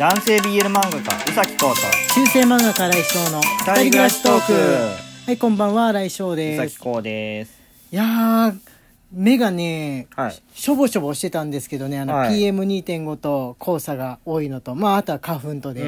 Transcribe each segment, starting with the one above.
男性 BL 漫画家宇崎浩と中世漫画家来翔の二人暮らしトーク。はいこんばんは来翔宇です。崎浩です。いやー目がね、はい。しょぼしょぼしてたんですけどねあの、はい。PM2.5 と黄砂が多いのとまああとは花粉とで、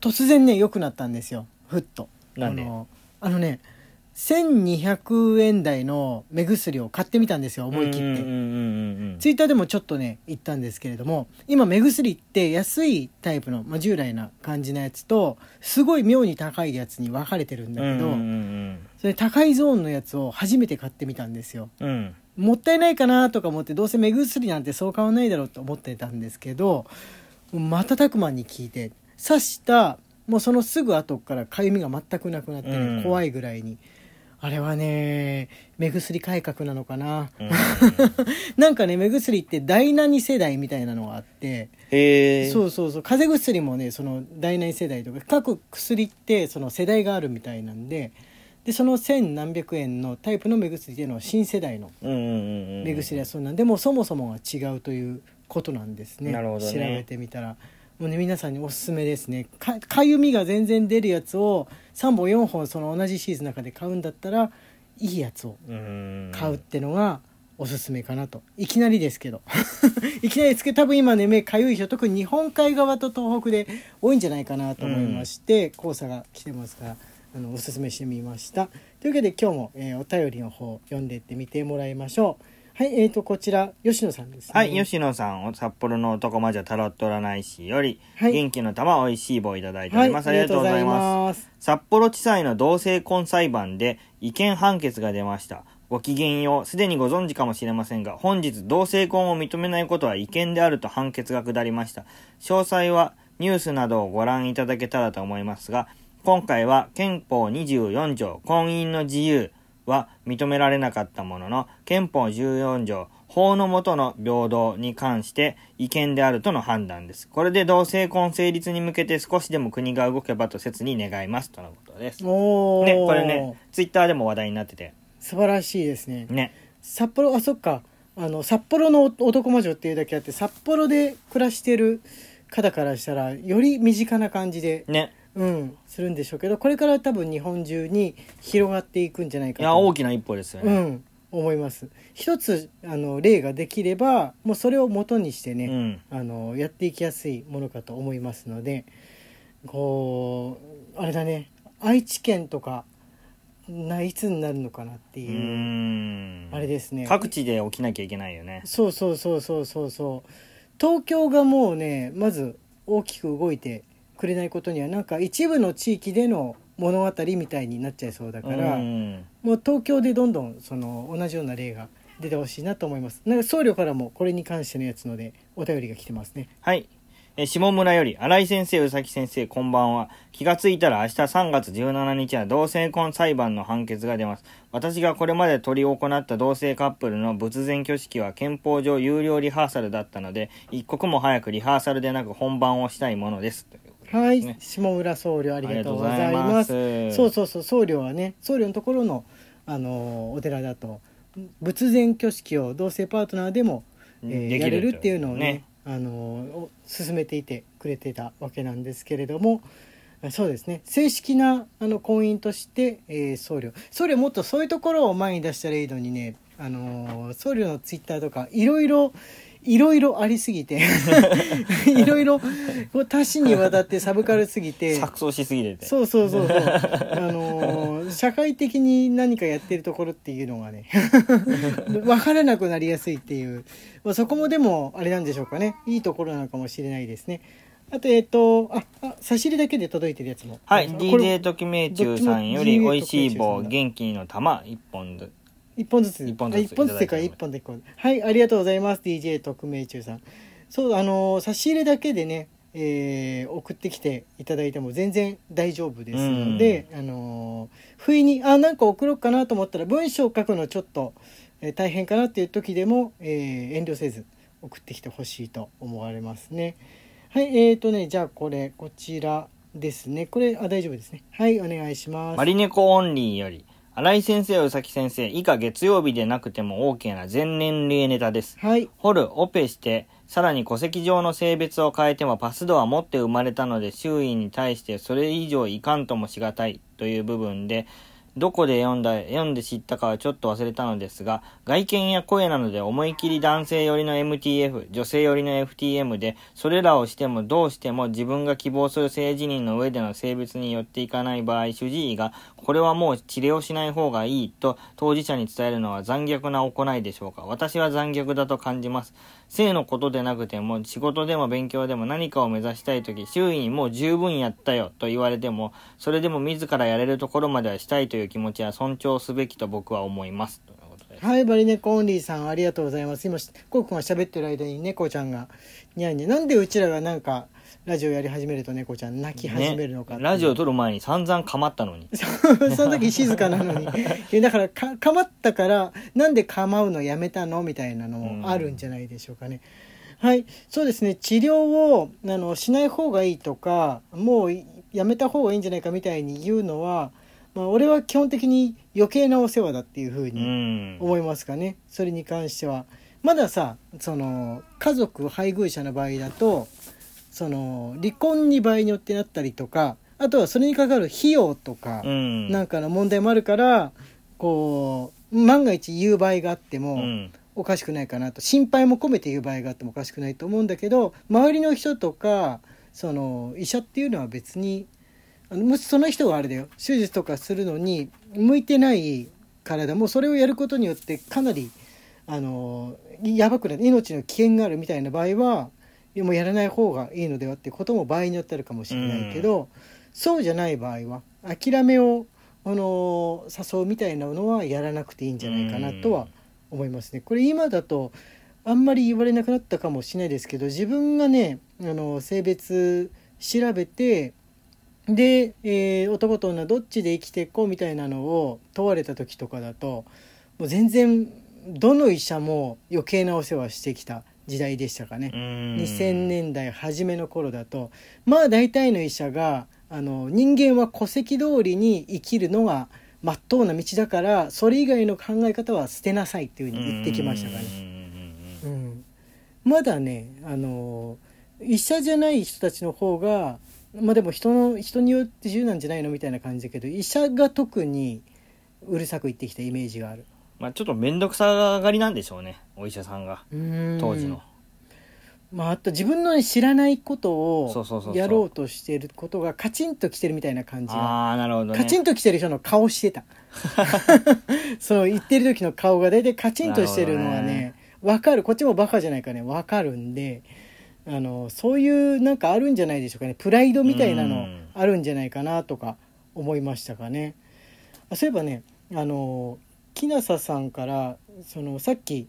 突然ね良くなったんですよ。ふっと。なんで？あのあのね1200円台の目薬を買ってみたんですようん思い切って、ツイッターでもちょっとね言ったんですけれども今目薬って安いタイプの、まあ、従来な感じのやつとすごい妙に高いやつに分かれてるんだけど、それ高いゾーンのやつを初めて買ってみたんですよ。うん。うんもったいないかなとか思ってどうせ目薬なんてそう買わないだろうと思ってたんですけど瞬く間に効いて刺したもうそのすぐ後からかゆみが全くなくなってね、うん。怖いぐらいにあれはね目薬改革なのかな、うん。なんかね目薬って第何世代みたいなのがあって。そうそうそう。風邪薬もねその第何世代とか各薬ってその世代があるみたいなんで。でその千何百円のタイプの目薬っていうのは新世代の目薬はそうなんでもうそもそもが違うということなんですね。ね。調べてみたらもうね皆さんにおすすめですね。かかゆみが全然出るやつを3本4本その同じシーズンの中で買うんだったらいいやつをうん。買うってのがおすすめかなと。いきなりですけど。いきなりですけど多分今ね目かゆい人特に日本海側と東北で多いんじゃないかなと思いまして、黄砂が来てますからあのおすすめしてみました。というわけで今日も、えーお便りの方読んでいってみてもらいましょうはいえー、とこちら吉野さんですねはい、吉野さん、札幌の男魔女タロット占い師より、はい元気の玉おいしい棒いただいておはいります。ありがとうございます。す札幌地裁の同性婚裁判で違憲判決が出ました。ごきげんよう。すでにご存知かもしれませんが、本日同性婚を認めないことは違憲であると判決が下りました。詳細はニュースなどをご覧いただけたらと思いますが、今回は憲法24条婚姻の自由は認められなかったものの、憲法14条法の下の平等に関して違憲であるとの判断です。これで同性婚成立に向けて少しでも国が動けばと切に願います。とのことです。おーね、これね、ツイッターでも話題になってて。素晴らしいですねね。札幌あそっかあの札幌の男魔女っていうだけあって札幌で暮らしてる方からしたらより身近な感じで、ね。うん、するんでしょうけどこれから多分日本中に広がっていくんじゃないかといや、大きな一歩ですよね。うん、思います一つあの例ができればもうそれを元にしてね、うん。あのやっていきやすいものかと思いますのでこうあれだね愛知県とかないつになるのかなってういう、ん。あれですね各地で起きなきゃいけないよね。そうそうそうそうそうそう東京がもうねまず大きく動いてくれないことにはなんか一部の地域での物語みたいになっちゃいそうだから、うん。もう東京でどんどんその同じような例が出てほしいなと思いますなんか僧侶からもこれに関してのやつのでお便りが来てますねはい。えー下村より、新井先生、宇崎先生、こんばんは。気がついたら明日3月17日は同性婚裁判の判決が出ます。私がこれまで執り行った同性カップルの仏前挙式は憲法上有料リハーサルだったので、一刻も早くリハーサルでなく本番をしたいものです。というはい、ね。下村僧侶ありがとうございまます。すそうそうそう僧侶はね僧侶のところのあのお寺だと仏前挙式を同性パートナーでも、えーやれるっていうのをねねあのお進めていてくれてたわけなんですけれどもそうですね。正式なあの婚姻として、えー僧侶。僧侶もっとそういうところを前に出したらいいのにねあの僧侶のツイッターとかいろいろいろいろありすぎて いろいろこう多種にわたってサブカルすぎて錯綜しすぎてて。そうそうそうそう。あのー社会的に何かやってるところっていうのがね 分からなくなりやすいっていう、まあ、そこもでもあれなんでしょうかね。いいところなのかもしれないですね。あとえっ、とああ差し入れだけで届いてるやつも。はい、DJ ときめいちゅうさんより、どっちも美味しい棒、元気の玉、一本ず一本ずつ。一本ずつあ一本ずつでか一本でこう。はいありがとうございます DJ 特命中さん。そうあのー差し入れだけでね、えー送ってきていただいても全然大丈夫ですので、あのー不意にあなんか送ろうかなと思ったら文章を書くのちょっと、えー大変かなっていう時でも、えー遠慮せず送ってきてほしいと思われますね。はいえーとねじゃあこれこちらですね。これあ大丈夫ですね。はいお願いします。マリネコオンリーより、新井先生、宇崎先生、以下月曜日でなくても OK な全年齢ネタです。はい掘る、オペして、さらに戸籍上の性別を変えてもパス度は持って生まれたので周囲に対してそれ以上いかんともしがたいという部分で、どこで読んだ、読んで知ったかはちょっと忘れたのですが、外見や声なので思い切り男性寄りの MTF、女性寄りの FTM で、それらをしてもどうしても自分が希望する性自認の上での性別に寄っていかない場合、主治医が、これはもう治療しない方がいいと当事者に伝えるのは残虐な行いでしょうか。私は残虐だと感じます。性のことでなくても、仕事でも勉強でも何かを目指したいとき、周囲にもう十分やったよと言われても、それでも自らやれるところまではしたいという気持ちは尊重すべきと僕は思います。はい、バリネコオンリーさん、ありがとうございます。今、コウ君が喋ってる間に猫ちゃんが、にゃんにゃなんでうちらがなんか、ラジオやり始めると猫ちゃん泣き始めるのかねラジオ撮る前に散々構ったのに。その時静かなのに だからか構ったからなんで構うのやめたのみたいなのもあるんじゃないでしょうかね。はいそうですね治療をあのしない方がいいとかもうやめた方がいいんじゃないかみたいに言うのは、まあ、俺は基本的に余計なお世話だっていうふううにん。思いますかね、それに関しては。まださその家族配偶者の場合だとその離婚に場合によってなったりとかあとはそれにかかる費用とか、うん。なんかの問題もあるからこう万が一言う場合があってもうん。おかしくないかなと心配も込めて言う場合があってもおかしくないと思うんだけど周りの人とかその医者っていうのは別にあのもしその人があれだよ手術とかするのに向いてない体もそれをやることによってかなりあのやばくなる命の危険があるみたいな場合はもうやらない方がいいのではってことも場合によってあるかもしれないけど、そうじゃない場合は諦めをあの誘うみたいなのはやらなくていいんじゃないかなとは思いますね。これ今だとあんまり言われなくなったかもしれないですけど自分がねあの性別調べてで、えー男と女どっちで生きていこうみたいなのを問われた時とかだともう全然どの医者も余計なお世話してきた時代でしたかね。うん。2000年代初めの頃だとまあ大体の医者があの人間は戸籍通りに生きるのが真っ当な道だからそれ以外の考え方は捨てなさいっていうふうに言ってきましたからね。うんうん、まだねあの医者じゃない人たちの方がまあでも人の人によって自由なんじゃないのみたいな感じだけど医者が特にうるさく言ってきたイメージがある。まあちょっと面倒くさがりなんでしょうね。お医者さんが。うん。当時の。まあ、あと自分の知らないことをやろうとしてることがカチンときてるみたいな感じ。が、ああ、なるほどね。カチンときてる人の顔してた。その言ってる時の顔が大体カチンとしてるのはねわかる。こっちもバカじゃないかね。わかるんであのそういうなんかあるんじゃないでしょうかね。プライドみたいなのうん。あるんじゃないかなとか思いましたかね。あそういえばねあの木梨さんからそのさっき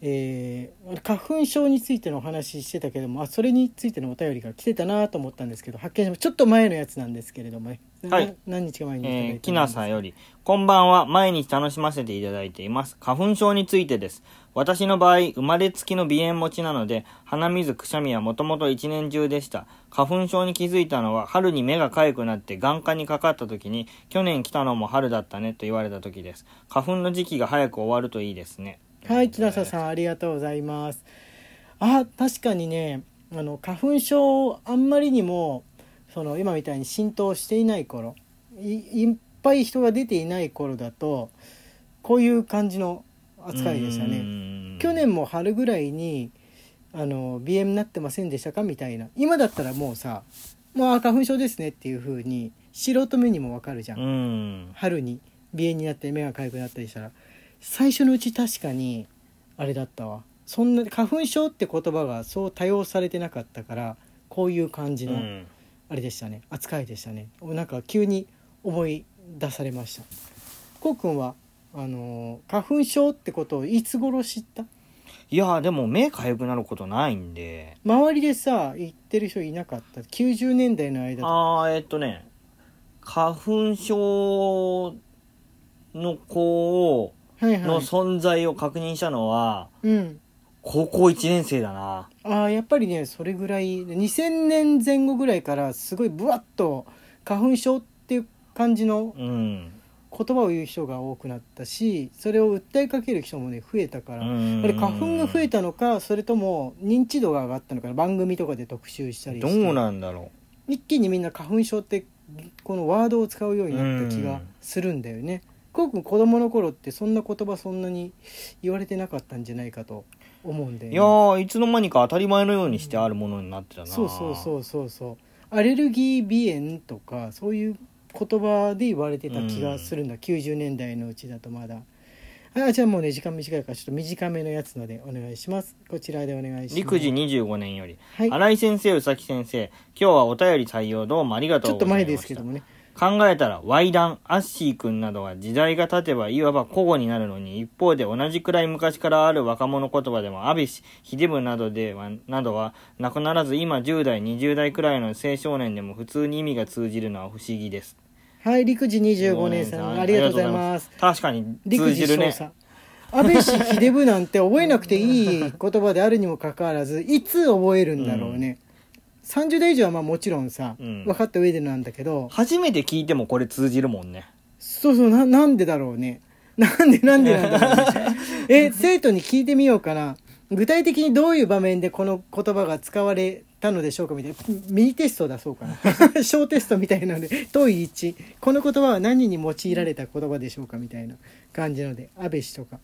えー花粉症についてのお話ししてたけどもあそれについてのお便りが来てたなと思ったんですけど発見しましたちょっと前のやつなんですけれどもね、はいな何日か前にいただいえー、たきなさんより、こんばんは、毎日楽しませていただいています。花粉症についてです。私の場合、生まれつきの鼻炎持ちなので、鼻水、くしゃみはもともと一年中でした。花粉症に気づいたのは、春に目が痒くなって眼科にかかった時に、去年来たのも春だったねと言われた時です。花粉の時期が早く終わるといいですね。はい木梨さんありがとうございます。あ確かにねあの花粉症あんまりにもその今みたいに浸透していない頃いいっぱい人が出ていない頃だとこういう感じの扱いでしたね。ね去年も春ぐらいにあの鼻炎になってませんでしたかみたいな。今だったらもうさ「もうあ花粉症ですね」っていう風に素人目にもわかるじゃん。春に鼻炎になって目が痒くなったりしたら最初のうち確かにあれだったわ。そんな花粉症って言葉がそう多用されてなかったからこういう感じのうん。あれでしたね、扱いでしたね。なんか急に思い出されました。こうくんはあの花粉症ってことをいつ頃知った？いや、でも目痒くなることないんで。周りでさ言ってる人いなかった？90年代の間とあーえっとね花粉症の子をの存在を確認したのはうん、高校1年生だな。ああやっぱりねそれぐらい2000年前後ぐらいからすごいブワッと花粉症っていう感じのうん。言葉を言う人が多くなったしそれを訴えかける人もね増えたから。うん。これ花粉が増えたのかそれとも認知度が上がったのか番組とかで特集したりどして。うなんだろ一気にみんな花粉症ってこのワードを使うようになった気がするんだよね。こうくん子供の頃ってそんな言葉そんなに言われてなかったんじゃないかと思うんだよね。ういやーいつの間にか当たり前のようにしてあるものになってたな。そうそうそうそう。そうアレルギー鼻炎とかそういう言葉で言われてた気がするんだ、90年代のうちだとまだ。あじゃあもうね時間短いからちょっと短めのやつのでお願いします。こちらでお願いします。陸次25年より。はい。新井先生宇崎先生今日はお便り採用どうもありがとちょっと前うございました。ですけどもね考えたら、ワイダン、アッシー君などは時代が経てばいわば古語になるのに、一方で同じくらい昔からある若者言葉でも、安倍氏、秀部などでは、などは、なくならず今10代、20代くらいの青少年でも普通に意味が通じるのは不思議です。はい陸次25年さんありがとうございます確かに陸通じるね。次少佐安倍氏秀部なんて覚えなくていい言葉であるにもかかわらずいつ覚えるんだろうね、30代以上はまあもちろんさ、うん。分かった上でなんだけど。初めて聞いてもこれ通じるもんね。そうそうななんでだろうね。なんでなんでなんだろうね。え生徒に聞いてみようかな。具体的にどういう場面でこの言葉が使われたのでしょうかみたいな。ミニテスト出そうかな。小テストみたいなので問い1この言葉は何に用いられた言葉でしょうかみたいな。感じので安倍氏とか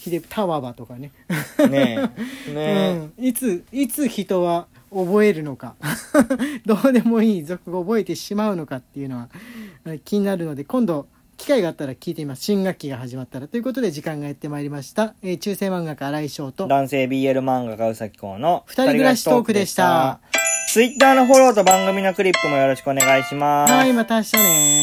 秀タワバとかね。ねえ。ねうん、いついつ人は覚えるのか。どうでもいい俗語を覚えてしまうのかっていうのはえ気になるので今度機会があったら聞いてみます。新学期が始まったらということで時間がやってまいりました、えー中世漫画家新井翔と。男性 BL 漫画家うさきこうの二人暮らしトークでした。ツイッターのフォローと番組のクリップもよろしくお願いします。はいまた明日ね